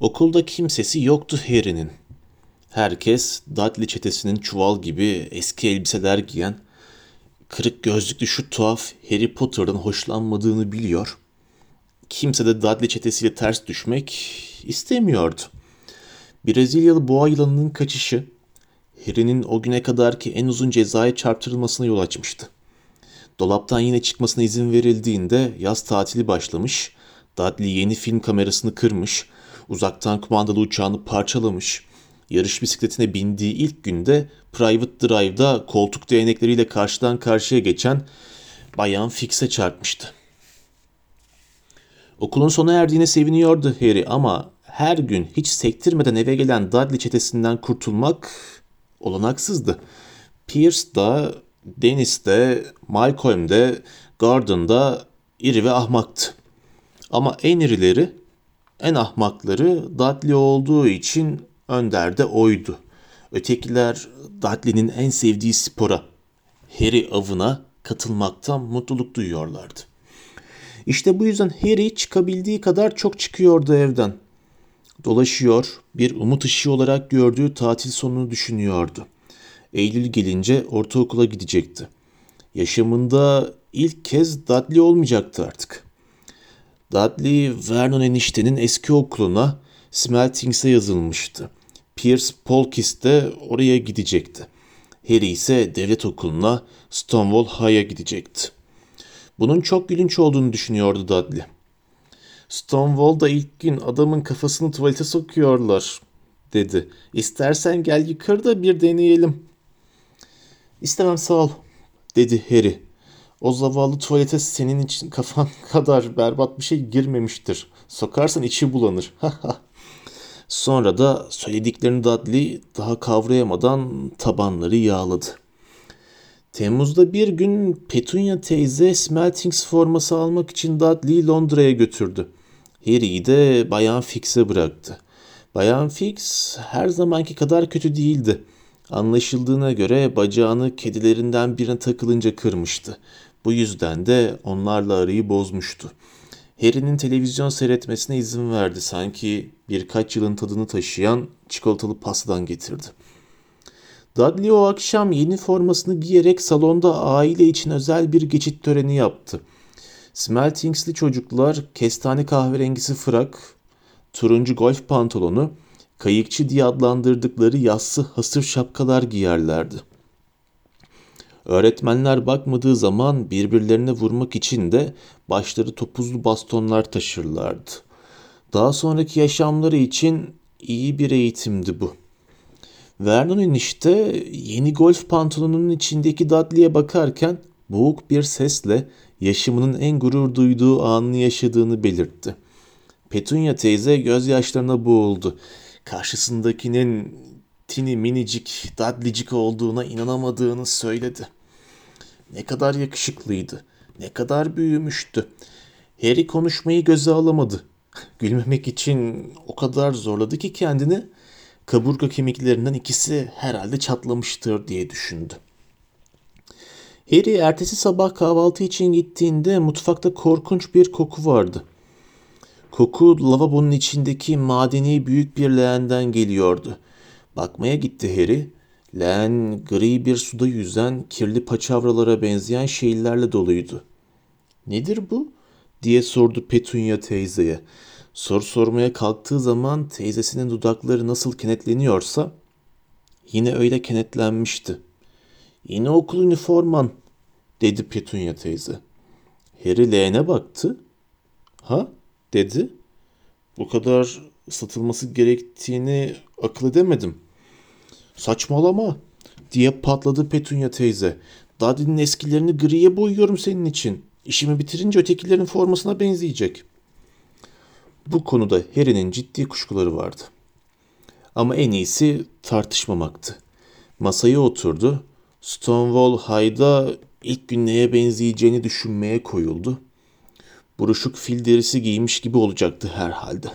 Okulda kimsesi yoktu Harry'nin. Herkes Dudley çetesinin çuval gibi eski elbiseler giyen, kırık gözlüklü şu tuhaf Harry Potter'dan hoşlanmadığını biliyor. Kimse de Dudley çetesiyle ters düşmek istemiyordu. Brezilyalı boğa yılanının kaçışı, Harry'nin o güne kadarki en uzun cezaya çarptırılmasına yol açmıştı. Dolaptan yine çıkmasına izin verildiğinde yaz tatili başlamış, Dudley yeni film kamerasını kırmış, uzaktan kumandalı uçağını parçalamış, yarış bisikletine bindiği ilk günde Private Drive'da koltuk değnekleriyle karşıdan karşıya geçen Bayan Fix'e çarpmıştı. Okulun sona erdiğine seviniyordu Harry ama her gün hiç sektirmeden eve gelen Dudley çetesinden kurtulmak olanaksızdı. Pierce da, Dennis de, Malcolm de, Gordon da iri ve ahmaktı. Ama en irileri, en ahmakları Dudley olduğu için önderde oydu. Ötekiler Dudley'nin en sevdiği spora, Harry avına katılmaktan mutluluk duyuyorlardı. İşte bu yüzden Harry çıkabildiği kadar çok çıkıyordu evden. Dolaşıyor, bir umut ışığı olarak gördüğü tatil sonunu düşünüyordu. Eylül gelince ortaokula gidecekti. Yaşamında ilk kez Dudley olmayacaktı artık. Dudley, Vernon eniştenin eski okuluna Smeltings'e yazılmıştı. Pierce Polkis de oraya gidecekti. Harry ise devlet okuluna Stonewall High'a gidecekti. Bunun çok gülünç olduğunu düşünüyordu Dudley. Stonewall'da ilk gün adamın kafasını tuvalete sokuyorlar dedi. İstersen gel yıkır da bir deneyelim. İstemem sağ ol dedi Harry. O zavallı tuvalete senin için kafan kadar berbat bir şey girmemiştir. Sokarsan içi bulanır. Sonra da söylediklerini Dudley daha kavrayamadan tabanları yağladı. Temmuz'da bir gün Petunia teyze Smeltings forması almak için Dudley'i Londra'ya götürdü. Harry'i de Bayan Fix'e bıraktı. Bayan Fix her zamanki kadar kötü değildi. Anlaşıldığına göre bacağını kedilerinden birine takılınca kırmıştı. Bu yüzden de onlarla arayı bozmuştu. Harry'nin televizyon seyretmesine izin verdi. Sanki birkaç yılın tadını taşıyan çikolatalı pastadan getirdi. Dudley o akşam yeni formasını giyerek salonda aile için özel bir geçit töreni yaptı. Smeltings'li çocuklar kestane kahverengisi frak, turuncu golf pantolonu, kayıkçı diye adlandırdıkları yassı hasır şapkalar giyerlerdi. Öğretmenler bakmadığı zaman birbirlerine vurmak için de başları topuzlu bastonlar taşırlardı. Daha sonraki yaşamları için iyi bir eğitimdi bu. Vernon enişte yeni golf pantolonunun içindeki Dudley'e bakarken boğuk bir sesle yaşamının en gurur duyduğu anını yaşadığını belirtti. Petunia teyze gözyaşlarına boğuldu. Karşısındakinin tini minicik, dadlicik olduğuna inanamadığını söyledi. Ne kadar yakışıklıydı, ne kadar büyümüştü. Harry konuşmayı göze alamadı. Gülmemek için o kadar zorladı ki kendini, kaburga kemiklerinden ikisi herhalde çatlamıştır diye düşündü. Harry ertesi sabah kahvaltı için gittiğinde mutfakta korkunç bir koku vardı. Koku lavabonun içindeki madeni büyük bir leğenden geliyordu. Bakmaya gitti Harry. Leğen gri bir suda yüzen kirli paçavralara benzeyen şeylerle doluydu. Nedir bu? diye sordu Petunia teyzeye. Soru sormaya kalktığı zaman teyzesinin dudakları nasıl kenetleniyorsa yine öyle kenetlenmişti. Yine okul üniforman dedi Petunia teyze. Harry leğene baktı. Ha dedi. Bu kadar ısıtılması gerektiğini akıl edemedim. Saçmalama diye patladı Petunia teyze. Daddy'nin eskilerini griye boyuyorum senin için. İşimi bitirince ötekilerin formasına benzeyecek. Bu konuda Harry'nin ciddi kuşkuları vardı. Ama en iyisi tartışmamaktı. Masaya oturdu. Stonewall High'da ilk gün neye benzeyeceğini düşünmeye koyuldu. Buruşuk fil derisi giymiş gibi olacaktı herhalde.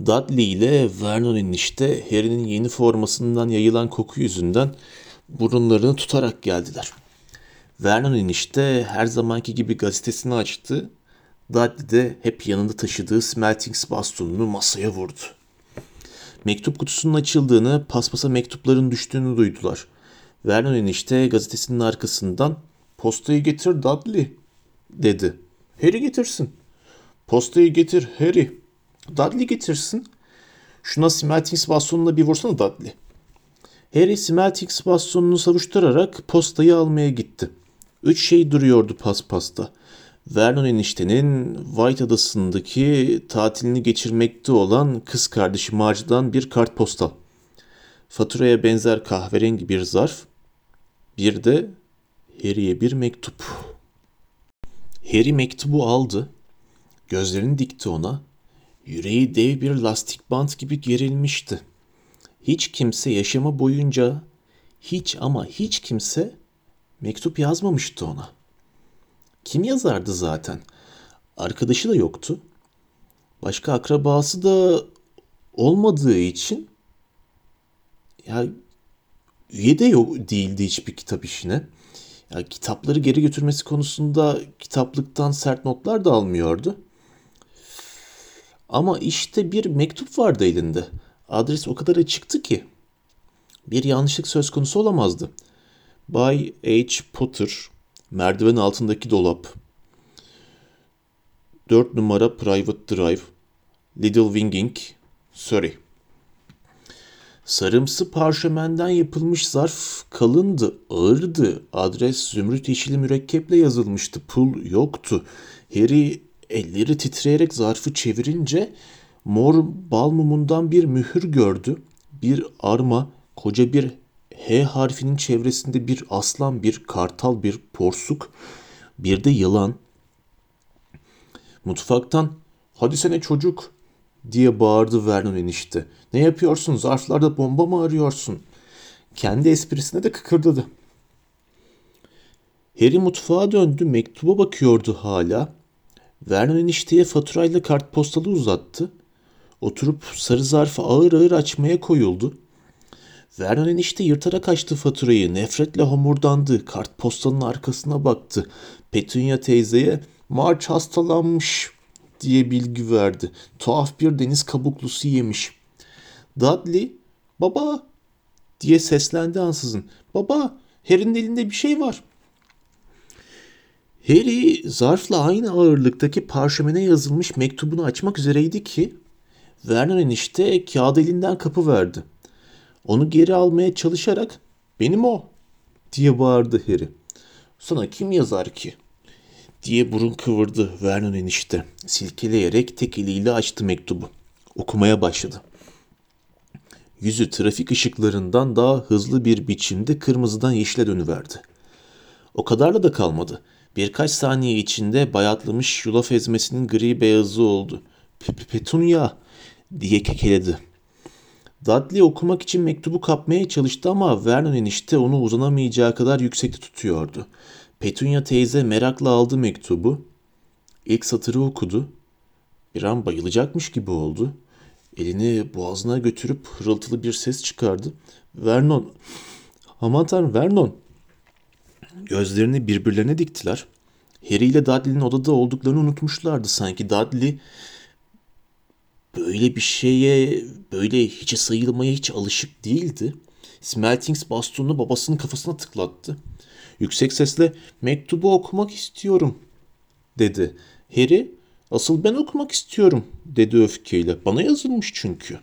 Dudley ile Vernon enişte Harry'nin yeni formasından yayılan koku yüzünden burunlarını tutarak geldiler. Vernon enişte her zamanki gibi gazetesini açtı. Dudley de hep yanında taşıdığı Smeltings bastonunu masaya vurdu. Mektup kutusunun açıldığını, paspasa mektupların düştüğünü duydular. Vernon enişte gazetesinin arkasından ''Postayı getir Dudley'' dedi. ''Harry getirsin.'' ''Postayı getir Harry.'' ''Dudley getirsin.'' ''Şuna Smeltings bastonuna bir vursana Dudley.'' Harry Smeltings bastonunu savuşturarak postayı almaya gitti. Üç şey duruyordu paspasta. Vernon eniştenin White adasındaki tatilini geçirmekte olan kız kardeşi Marge'dan bir kartpostal. Faturaya benzer kahverengi bir zarf. Bir de Harry'e bir mektup. Harry mektubu aldı. Gözlerini dikti ona. Yüreği dev bir lastik bant gibi gerilmişti. Hiç kimse yaşamı boyunca hiç ama hiç kimse mektup yazmamıştı ona. Kim yazardı zaten? Arkadaşı da yoktu. Başka akrabası da olmadığı için ya üye de yok değildi hiçbir kitap işine. Ya kitapları geri götürmesi konusunda kitaplıktan sert notlar da almıyordu. Ama işte bir mektup vardı elinde. Adres o kadar açıktı ki bir yanlışlık söz konusu olamazdı. Bay H. Potter, merdiven altındaki dolap, 4 numara Private Drive, Little Winging, Surrey. Sarımsı parşömenden yapılmış zarf kalındı, ağırdı. Adres zümrüt yeşili mürekkeple yazılmıştı. Pul yoktu. Harry elleri titreyerek zarfı çevirince mor bal mumundan bir mühür gördü. Bir arma, koca bir H harfinin çevresinde bir aslan, bir kartal, bir porsuk, bir de yılan. Mutfaktan hadi sene çocuk diye bağırdı Vernon enişte. Ne yapıyorsun? Zarflarda bomba mı arıyorsun? Kendi esprisine de kıkırdadı. Harry mutfağa döndü. Mektuba bakıyordu hala. Vernon enişteye faturayla kartpostalı uzattı. Oturup sarı zarfı ağır ağır açmaya koyuldu. Vernon enişte yırtarak açtı faturayı. Nefretle homurdandı. Kartpostalın arkasına baktı. Petunia teyzeye March hastalanmış diye bilgi verdi. Tuhaf bir deniz kabuklusu yemiş. Dudley, baba diye seslendi ansızın. Baba, Harry'nin elinde bir şey var. Harry zarfla aynı ağırlıktaki parşömene yazılmış mektubunu açmak üzereydi ki Vernon enişte kağıdı elinden kapı verdi. Onu geri almaya çalışarak benim o diye bağırdı Harry. Sana kim yazar ki? diye burun kıvırdı Vernon enişte. Silkeleyerek tek eliyle açtı mektubu. Okumaya başladı. Yüzü trafik ışıklarından daha hızlı bir biçimde kırmızıdan yeşile dönüverdi. O kadarla da kalmadı. Birkaç saniye içinde bayatlamış yulaf ezmesinin gri beyazı oldu. Petunia diye kekeledi. Dudley okumak için mektubu kapmaya çalıştı ama Vernon enişte onu uzanamayacağı kadar yüksekte tutuyordu. Petunia teyze merakla aldı mektubu. İlk satırı okudu. Bir an bayılacakmış gibi oldu. Elini boğazına götürüp hırıltılı bir ses çıkardı. Vernon, aman tanrım Vernon. Gözlerini birbirlerine diktiler. Harry ile Dudley'nin odada olduklarını unutmuşlardı sanki. Dudley böyle bir şeye, böyle hiçe sayılmaya hiç alışık değildi. Smeltings bastonunu babasının kafasına tıklattı. Yüksek sesle mektubu okumak istiyorum dedi. Harry asıl ben okumak istiyorum dedi öfkeyle. Bana yazılmış çünkü.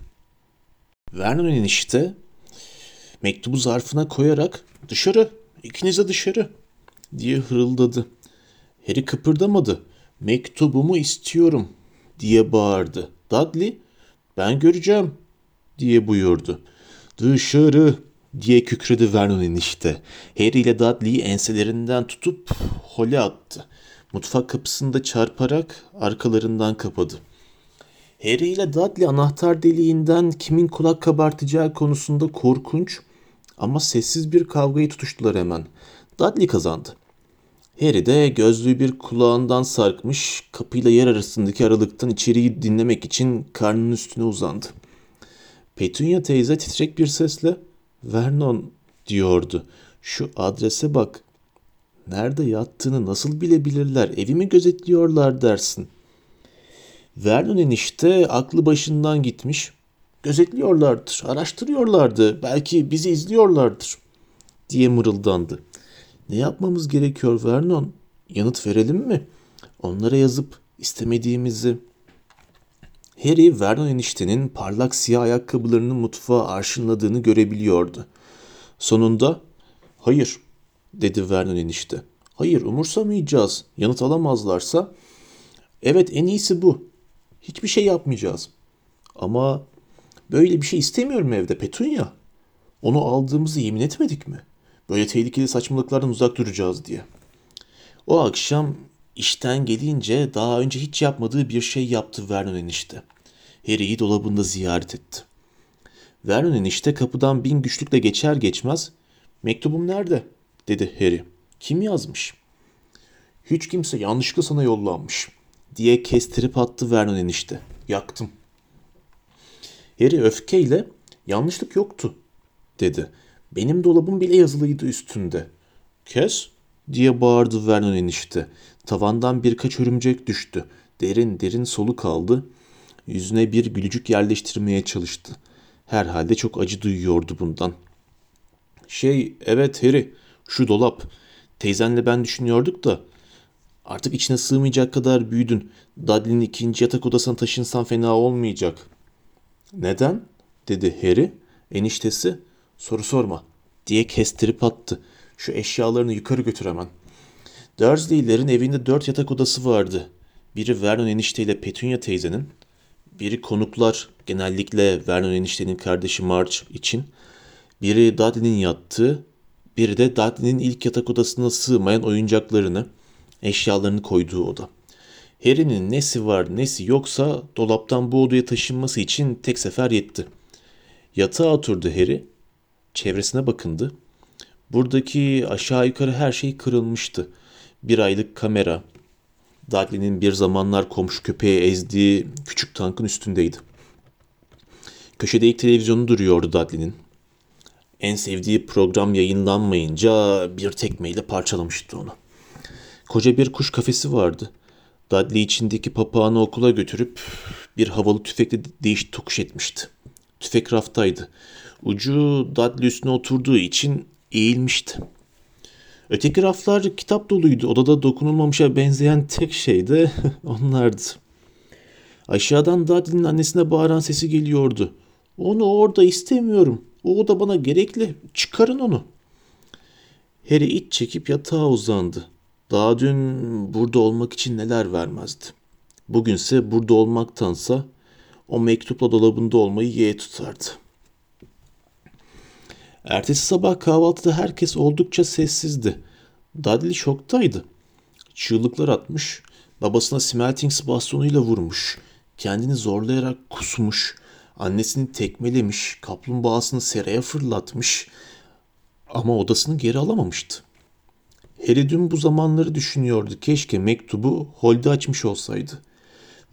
Vernon enişte mektubu zarfına koyarak dışarı ikinize dışarı diye hırıldadı. Harry kıpırdamadı. Mektubumu istiyorum diye bağırdı. Dudley ben göreceğim diye buyurdu. Dışarı diye kükredi Vernon enişte. Harry ile Dudley'i enselerinden tutup hole attı. Mutfak kapısında çarparak arkalarından kapadı. Harry ile Dudley anahtar deliğinden kimin kulak kabartacağı konusunda korkunç ama sessiz bir kavgayı tutuştular hemen. Dudley kazandı. Harry de gözlüğü bir kulağından sarkmış, kapıyla yer arasındaki aralıktan içeriği dinlemek için karnının üstüne uzandı. Petunia teyze titrek bir sesle Vernon diyordu. Şu adrese bak. Nerede yattığını nasıl bilebilirler? Evi mi gözetliyorlar dersin. Vernon enişte aklı başından gitmiş. Gözetliyorlardır, araştırıyorlardı, belki bizi izliyorlardır diye mırıldandı. Ne yapmamız gerekiyor Vernon? Yanıt verelim mi? Onlara yazıp istemediğimizi. Harry Vernon eniştenin parlak siyah ayakkabılarının mutfağa arşınladığını görebiliyordu. Sonunda hayır dedi Vernon enişte. Hayır umursamayacağız. Yanıt alamazlarsa evet en iyisi bu. Hiçbir şey yapmayacağız. Ama böyle bir şey istemiyorum evde Petunia. Onu aldığımızı yemin etmedik mi? Böyle tehlikeli saçmalıklardan uzak duracağız diye. O akşam işten gelince daha önce hiç yapmadığı bir şey yaptı Vernon enişte. Harry'i dolabında ziyaret etti. Vernon enişte kapıdan bin güçlükle geçer geçmez mektubum nerede dedi Harry. Kim yazmış? Hiç kimse yanlışlıkla sana yollanmış diye kestirip attı Vernon enişte. Yaktım. Harry öfkeyle yanlışlık yoktu dedi. Benim dolabım bile yazılıydı üstünde. Kes diye bağırdı Vernon enişte. Tavandan birkaç örümcek düştü. Derin derin soluk aldı. Yüzüne bir gülücük yerleştirmeye çalıştı. Herhalde çok acı duyuyordu bundan. Şey, evet Harry, şu dolap. Teyzenle ben düşünüyorduk da artık içine sığmayacak kadar büyüdün. Dudley'nin ikinci yatak odasına taşınsan fena olmayacak. Neden? dedi Harry. Eniştesi soru sorma diye kestirip attı. Şu eşyalarını yukarı götür hemen. Dursley'lerin evinde dört yatak odası vardı. Biri Vernon enişteyle Petunia teyzenin, biri konuklar genellikle Vernon eniştenin kardeşi Marge için, biri Dudley'nin yattığı, biri de Dudley'nin ilk yatak odasına sığmayan oyuncaklarını, eşyalarını koyduğu oda. Harry'nin nesi var nesi yoksa dolaptan bu odaya taşınması için tek sefer yetti. Yatağa oturdu Harry. Çevresine bakındı. Buradaki aşağı yukarı her şey kırılmıştı. Bir aylık kamera. Dudley'nin bir zamanlar komşu köpeğe ezdiği küçük tankın üstündeydi. Köşede ilk televizyonu duruyordu Dudley'nin. En sevdiği program yayınlanmayınca bir tekmeyle parçalamıştı onu. Koca bir kuş kafesi vardı. Dudley içindeki papağanı okula götürüp bir havalı tüfekle değiş tokuş etmişti. Tüfek raftaydı. Ucu Dudley üstüne oturduğu için eğilmişti. Öteki raflar kitap doluydu. Odada dokunulmamışa benzeyen tek şey de onlardı. Aşağıdan Dudley'nin annesine bağıran sesi geliyordu. Onu orada istemiyorum. O oda bana gerekli. Çıkarın onu. Harry iç çekip yatağa uzandı. Daha dün burada olmak için neler vermezdi. Bugünse burada olmaktansa o mektupla dolabında olmayı yeğe tutardı. Ertesi sabah kahvaltıda herkes oldukça sessizdi. Dudley şoktaydı. Çığlıklar atmış, babasına smeltings bastonuyla vurmuş, kendini zorlayarak kusmuş, annesini tekmelemiş, kaplumbağasını seraya fırlatmış ama odasını geri alamamıştı. Harry dün bu zamanları düşünüyordu. Keşke mektubu holde açmış olsaydı.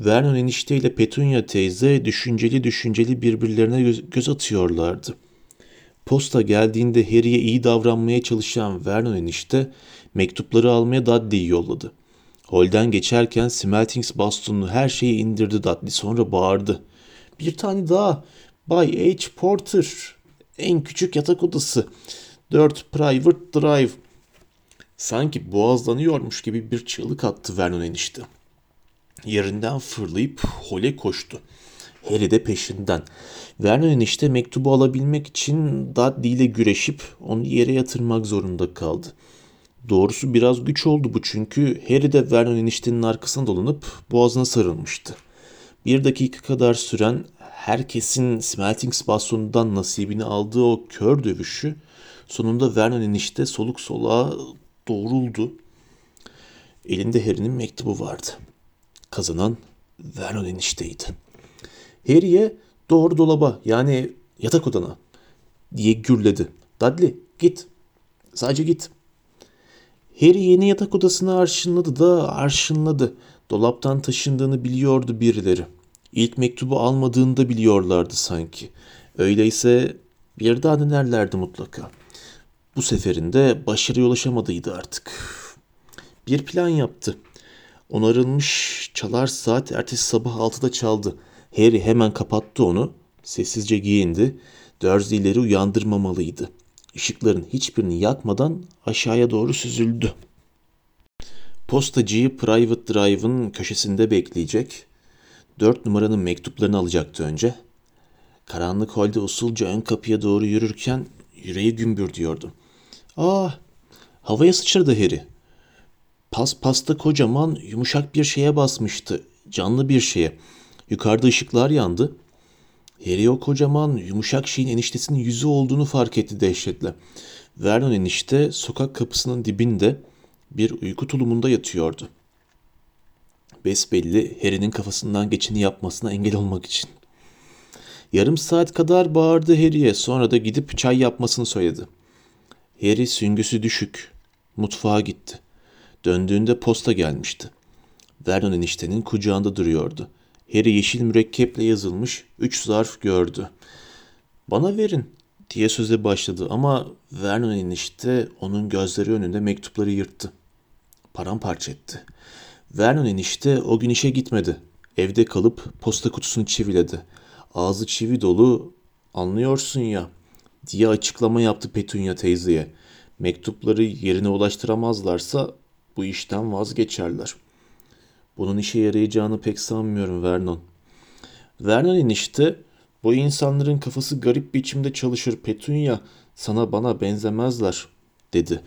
Vernon enişteyle Petunia teyze düşünceli düşünceli birbirlerine göz, atıyorlardı. Posta geldiğinde Harry'e iyi davranmaya çalışan Vernon enişte mektupları almaya Dudley'i yolladı. Holden geçerken Smeltings bastonunu her şeyi indirdi Dudley sonra bağırdı. Bir tane daha Bay H. Porter en küçük yatak odası 4 Private Drive Sanki boğazlanıyormuş gibi bir çığlık attı Vernon enişte. Yerinden fırlayıp hole koştu. Harry de peşinden. Vernon enişte mektubu alabilmek için Dudley ile güreşip onu yere yatırmak zorunda kaldı. Doğrusu biraz güç oldu bu çünkü Harry de Vernon eniştenin arkasına dolanıp boğazına sarılmıştı. Bir dakika kadar süren herkesin Smeltings bastonundan nasibini aldığı o kör dövüşü sonunda Vernon enişte soluk soluğa doğruldu. Elinde Harry'nin mektubu vardı. Kazanan Vernon enişteydi. Harry'e doğru dolaba yani yatak odana diye gürledi. Dudley git. Sadece git. Harry yeni yatak odasını arşınladı da arşınladı. Dolaptan taşındığını biliyordu birileri. İlk mektubu almadığını da biliyorlardı sanki. Öyleyse bir daha denerlerdi mutlaka. Bu seferinde başarıya ulaşamadıydı artık. Bir plan yaptı. Onarılmış çalar saat ertesi sabah 6'da çaldı. Harry hemen kapattı onu. Sessizce giyindi. Dursley'leri uyandırmamalıydı. Işıkların hiçbirini yakmadan aşağıya doğru süzüldü. Postacıyı Private Drive'ın köşesinde bekleyecek. Dört numaranın mektuplarını alacaktı önce. Karanlık holde usulca ön kapıya doğru yürürken yüreği gümbür diyordu. Ah, havaya sıçradı Harry. Pas pasta kocaman yumuşak bir şeye basmıştı. Canlı bir şeye. Yukarıda ışıklar yandı. Harry o kocaman yumuşak şeyin eniştesinin yüzü olduğunu fark etti dehşetle. Vernon enişte sokak kapısının dibinde bir uyku tulumunda yatıyordu. Besbelli Harry'nin kafasından geçeni yapmasına engel olmak için. Yarım saat kadar bağırdı Harry'e sonra da gidip çay yapmasını söyledi. Harry süngüsü düşük. Mutfağa gitti. Döndüğünde posta gelmişti. Vernon eniştenin kucağında duruyordu. Harry yeşil mürekkeple yazılmış üç zarf gördü. Bana verin diye söze başladı ama Vernon enişte onun gözleri önünde mektupları yırttı. Paramparça etti. Vernon enişte o gün işe gitmedi. Evde kalıp posta kutusunu çiviledi. Ağzı çivi dolu anlıyorsun ya diye açıklama yaptı Petunia teyzeye. Mektupları yerine ulaştıramazlarsa bu işten vazgeçerler. Bunun işe yarayacağını pek sanmıyorum Vernon. Vernon enişte bu insanların kafası garip biçimde çalışır Petunia sana bana benzemezler dedi.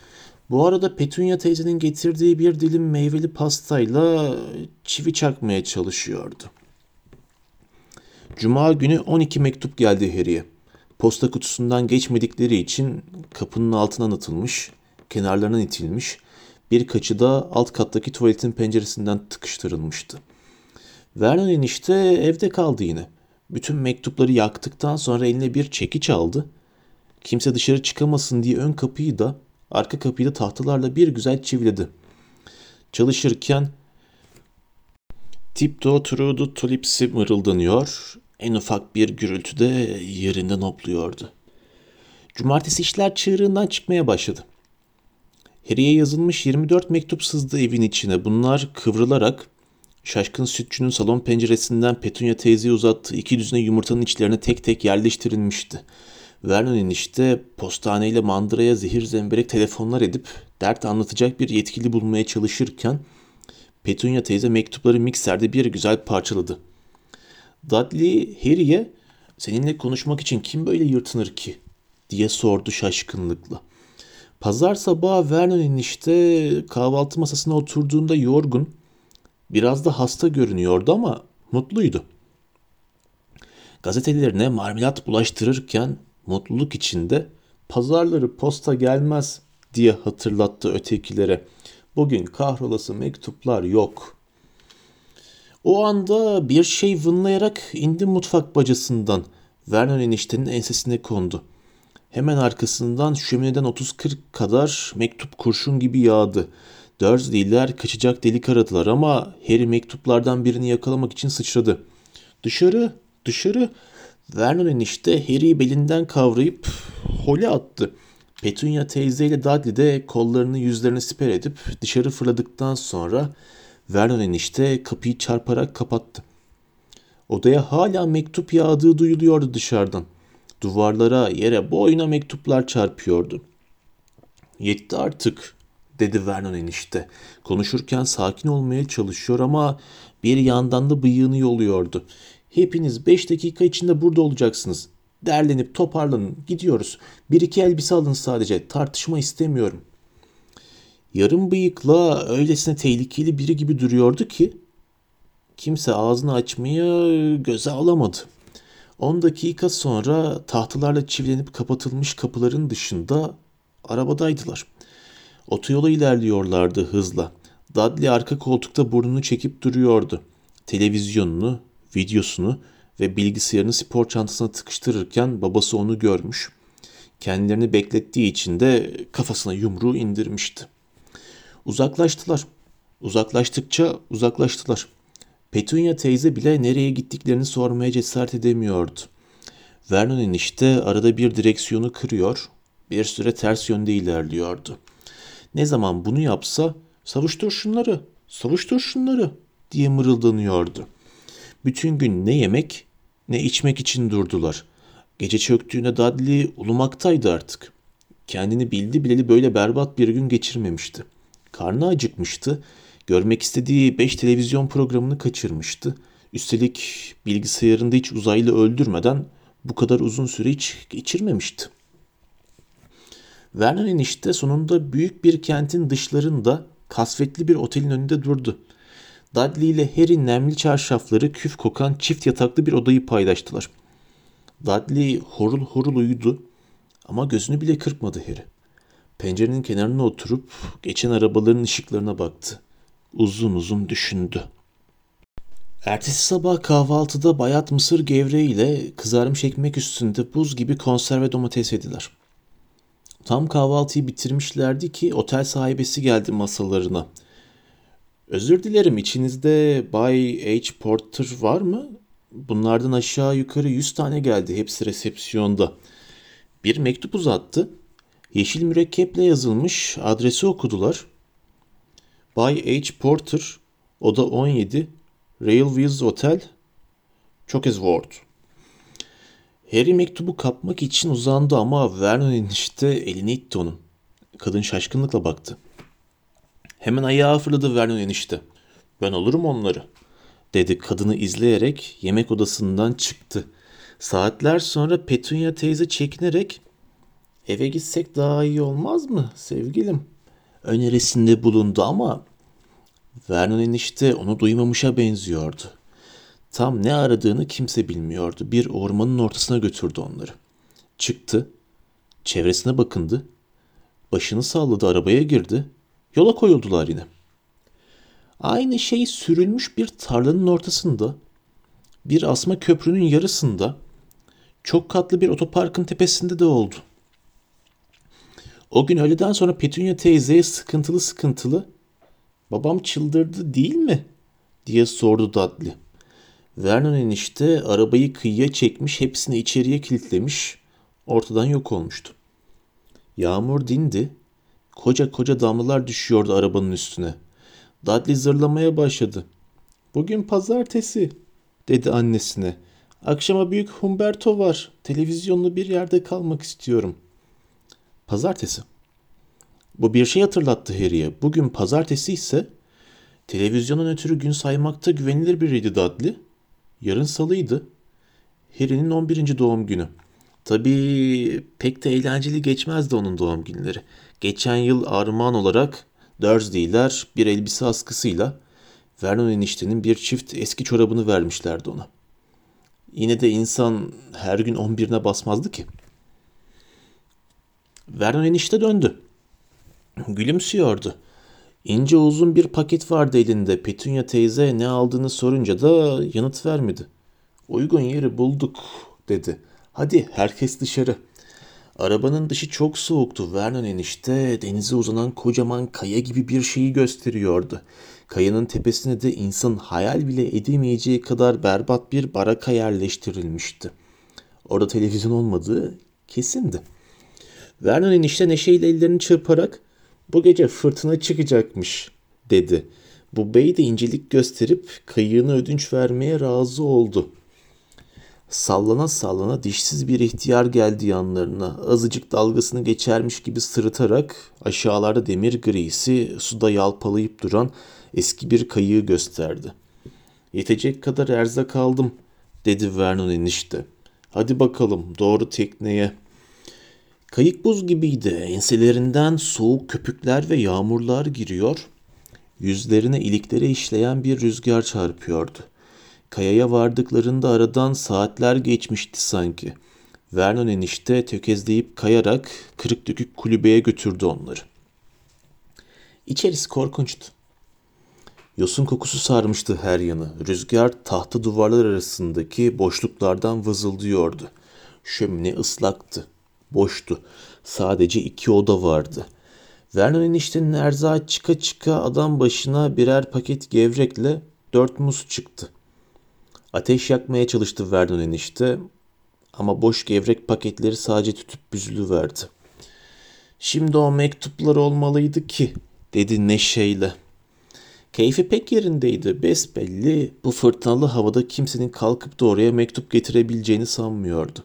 Bu arada Petunia teyzenin getirdiği bir dilim meyveli pastayla çivi çakmaya çalışıyordu. Cuma günü 12 mektup geldi Harry'e. Posta kutusundan geçmedikleri için kapının altına atılmış, kenarlarından itilmiş, birkaçı da alt kattaki tuvaletin penceresinden tıkıştırılmıştı. Vernon enişte evde kaldı yine. Bütün mektupları yaktıktan sonra eline bir çekiç aldı. Kimse dışarı çıkamasın diye ön kapıyı da arka kapıyı da tahtalarla bir güzel çiviledi. Çalışırken Tiptoe through the tulips'i mırıldanıyor. En ufak bir gürültüde yerinden hopluyordu. Cumartesi işler çığırından çıkmaya başladı. Harry'e yazılmış 24 mektup sızdı evin içine. Bunlar kıvrılarak şaşkın sütçünün salon penceresinden Petunia teyzeye uzattığı iki düzine yumurtanın içlerine tek tek yerleştirilmişti. Vernon enişte postaneyle mandıraya zehir zemberek telefonlar edip dert anlatacak bir yetkili bulmaya çalışırken Petunia teyze mektupları mikserde bir güzel parçaladı. Dudley Harry'e seninle konuşmak için kim böyle yırtınır ki diye sordu şaşkınlıkla. Pazar sabahı Vernon enişte kahvaltı masasına oturduğunda yorgun, biraz da hasta görünüyordu ama mutluydu. Gazetelerine marmelat bulaştırırken mutluluk içinde pazarları posta gelmez diye hatırlattı ötekilere. Bugün kahrolası mektuplar yok. O anda bir şey vınlayarak indi mutfak bacasından. Vernon eniştenin ensesine kondu. Hemen arkasından şömineden 30-40 kadar mektup kurşun gibi yağdı. Dursley'ler kaçacak delik aradılar ama Harry mektuplardan birini yakalamak için sıçradı. Dışarı, dışarı. Vernon enişte Harry'i belinden kavrayıp hole attı. Petunia teyzeyle Dudley de kollarını yüzlerine siper edip dışarı fırladıktan sonra Vernon enişte kapıyı çarparak kapattı. Odaya hala mektup yağdığı duyuluyordu dışarıdan. Duvarlara, yere, boyuna mektuplar çarpıyordu. Yetti artık dedi Vernon enişte. Konuşurken sakin olmaya çalışıyor ama bir yandan da bıyığını yoluyordu. Hepiniz beş dakika içinde burada olacaksınız. Derlenip toparlanın gidiyoruz. Bir iki elbise alın sadece tartışma istemiyorum. Yarım bıyıkla öylesine tehlikeli biri gibi duruyordu ki kimse ağzını açmaya göze alamadı. 10 dakika sonra tahtalarla çivilenip kapatılmış kapıların dışında arabadaydılar. Otoyola ilerliyorlardı hızla. Dudley arka koltukta burnunu çekip duruyordu. Televizyonunu, videosunu ve bilgisayarını spor çantasına tıkıştırırken babası onu görmüş. Kendilerini beklettiği için de kafasına yumruğu indirmişti. Uzaklaştılar. Uzaklaştıkça uzaklaştılar. Petunia teyze bile nereye gittiklerini sormaya cesaret edemiyordu. Vernon enişte arada bir direksiyonu kırıyor, bir süre ters yönde ilerliyordu. Ne zaman bunu yapsa savuştur şunları, savuştur şunları diye mırıldanıyordu. Bütün gün ne yemek ne içmek için durdular. Gece çöktüğünde Dudley ulumaktaydı artık. Kendini bildi bileli böyle berbat bir gün geçirmemişti. Karnı acıkmıştı. Görmek istediği beş televizyon programını kaçırmıştı. Üstelik bilgisayarında hiç uzaylı öldürmeden bu kadar uzun süre hiç geçirmemişti. Vernon enişte sonunda büyük bir kentin dışlarında kasvetli bir otelin önünde durdu. Dudley ile Harry nemli çarşafları küf kokan çift yataklı bir odayı paylaştılar. Dudley horul horul uyudu ama gözünü bile kırpmadı Harry. Pencerenin kenarına oturup geçen arabaların ışıklarına baktı. Uzun uzun düşündü. Ertesi sabah kahvaltıda bayat mısır gevreği ile kızarmış ekmek üstünde buz gibi konserve domates yediler. Tam kahvaltıyı bitirmişlerdi ki otel sahibesi geldi masalarına. Özür dilerim içinizde Bay H. Porter var mı? Bunlardan aşağı yukarı yüz tane geldi hepsi resepsiyonda. Bir mektup uzattı. Yeşil mürekkeple yazılmış adresi okudular. Bay H. Porter, oda 17, Railways Hotel, Chokesworth. Harry mektubu kapmak için uzandı ama Vernon enişte elini itti onun. Kadın şaşkınlıkla baktı. Hemen ayağa fırladı Vernon enişte. Ben olurum onları, dedi kadını izleyerek yemek odasından çıktı. Saatler sonra Petunia teyze çekinerek eve gitsek daha iyi olmaz mı sevgilim? Önerisinde bulundu ama Vernon enişte onu duymamışa benziyordu. Tam ne aradığını kimse bilmiyordu. Bir ormanın ortasına götürdü onları. Çıktı, çevresine bakındı, başını salladı arabaya girdi, yola koyuldular yine. Aynı şey sürülmüş bir tarlanın ortasında, bir asma köprünün yarısında, çok katlı bir otoparkın tepesinde de oldu. O gün öğleden sonra Petunia teyzeye sıkıntılı sıkıntılı babam çıldırdı değil mi diye sordu Dudley. Vernon enişte arabayı kıyıya çekmiş hepsini içeriye kilitlemiş ortadan yok olmuştu. Yağmur dindi. Koca koca damlalar düşüyordu arabanın üstüne. Dudley zırlamaya başladı. Bugün pazartesi dedi annesine. Akşama büyük Humberto var. Televizyonlu bir yerde kalmak istiyorum. Pazartesi. Bu bir şey hatırlattı Harry'e. Bugün pazartesi ise televizyonun ötürü gün saymakta güvenilir biriydi Dudley. Yarın salıydı. Harry'nin 11. doğum günü. Tabii pek de eğlenceli geçmezdi onun doğum günleri. Geçen yıl armağan olarak Dursley'ler bir elbise askısıyla Vernon eniştenin bir çift eski çorabını vermişlerdi ona. Yine de insan her gün 11'ine basmazdı ki. Vernon enişte döndü. Gülümsüyordu. İnce uzun bir paket vardı elinde. Petunia teyze ne aldığını sorunca da yanıt vermedi. Uygun yeri bulduk dedi. Hadi herkes dışarı. Arabanın dışı çok soğuktu. Vernon enişte denize uzanan kocaman kaya gibi bir şeyi gösteriyordu. Kayanın tepesine de insan hayal bile edemeyeceği kadar berbat bir baraka yerleştirilmişti. Orada televizyon olmadığı kesindi. Vernon enişte neşeyle ellerini çırparak bu gece fırtına çıkacakmış dedi. Bu bey de incelik gösterip kayığını ödünç vermeye razı oldu. Sallana sallana dişsiz bir ihtiyar geldi yanlarına. Azıcık dalgasını geçermiş gibi sırıtarak aşağılarda demir grisi suda yalpalayıp duran eski bir kayığı gösterdi. Yetecek kadar erzak aldım dedi Vernon enişte. Hadi bakalım doğru tekneye. Kayık buz gibiydi. Enselerinden soğuk köpükler ve yağmurlar giriyor. Yüzlerine iliklere işleyen bir rüzgar çarpıyordu. Kayaya vardıklarında aradan saatler geçmişti sanki. Vernon enişte tökezleyip kayarak kırık dökük kulübeye götürdü onları. İçerisi korkunçtu. Yosun kokusu sarmıştı her yanı. Rüzgar tahta duvarlar arasındaki boşluklardan vızıldıyordu. Şömine ıslaktı boştu. Sadece iki oda vardı. Vernon eniştenin erzağı çıka çıka adam başına birer paket gevrekle dört muz çıktı. Ateş yakmaya çalıştı Vernon enişte ama boş gevrek paketleri sadece tütüp büzülü verdi. Şimdi o mektuplar olmalıydı ki dedi neşeyle. Keyfi pek yerindeydi. Besbelli bu fırtınalı havada kimsenin kalkıp da oraya mektup getirebileceğini sanmıyordu.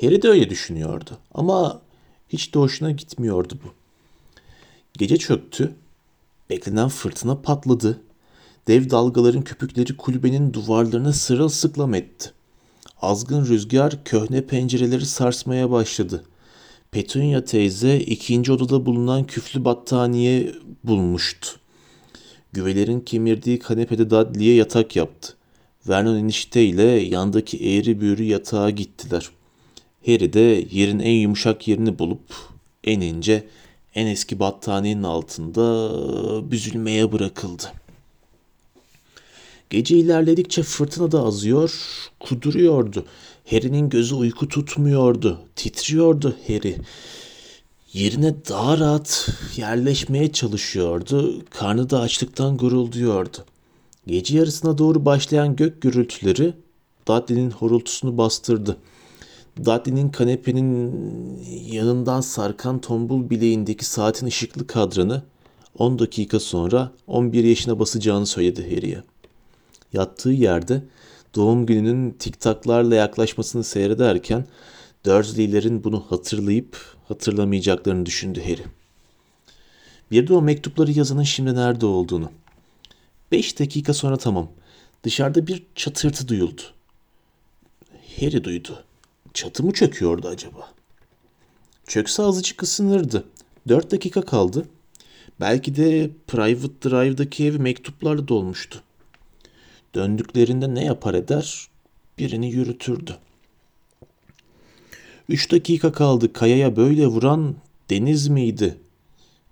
Harry de öyle düşünüyordu ama hiç de hoşuna gitmiyordu bu. Gece çöktü. Beklenen fırtına patladı. Dev dalgaların köpükleri kulübenin duvarlarına sırılsıklam etti. Azgın rüzgar köhne pencereleri sarsmaya başladı. Petunia teyze ikinci odada bulunan küflü battaniye bulmuştu. Güvelerin kemirdiği kanepede Dudley'e yatak yaptı. Vernon enişte ile yandaki eğri büğrü yatağa gittiler. Harry de yerin en yumuşak yerini bulup en ince, en eski battaniyenin altında büzülmeye bırakıldı. Gece ilerledikçe fırtına da azıyor, kuduruyordu. Harry'nin gözü uyku tutmuyordu. Titriyordu Harry. Yerine daha rahat yerleşmeye çalışıyordu. Karnı da açlıktan gurulduyordu. Gece yarısına doğru başlayan gök gürültüleri Dudley'nin horultusunu bastırdı. Dudley'nin kanepenin yanından sarkan tombul bileğindeki saatin ışıklı kadranı 10 dakika sonra 11 yaşına basacağını söyledi Harry'e. Yattığı yerde doğum gününün tiktaklarla yaklaşmasını seyrederken Dursley'lerin bunu hatırlayıp hatırlamayacaklarını düşündü Harry. Bir de o mektupları yazanın şimdi nerede olduğunu. Beş dakika sonra tamam. Dışarıda bir çatırtı duyuldu. Harry duydu. Çatı mı çöküyordu acaba? Çökse azıcık ısınırdı. Dört dakika kaldı. Belki de Private Drive'daki ev mektuplarla dolmuştu. Döndüklerinde ne yapar eder? Birini yürütürdü. Üç dakika kaldı. Kayaya böyle vuran deniz miydi?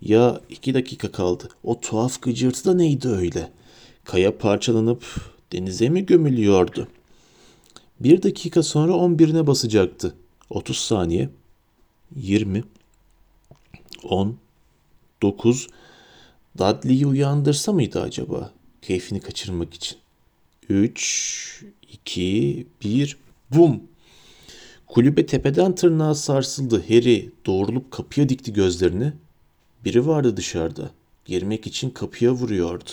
Ya iki dakika kaldı. O tuhaf gıcırtı da neydi öyle? Kaya parçalanıp denize mi gömülüyordu? Bir dakika sonra on birine basacaktı. Otuz saniye. Yirmi. On. Dokuz. Dudley'i uyandırsa mıydı acaba? Keyfini kaçırmak için. Üç, iki, bir, bum. Kulübe tepeden tırnağa sarsıldı. Harry doğrulup kapıya dikti gözlerini. Biri vardı dışarıda. Girmek için kapıya vuruyordu.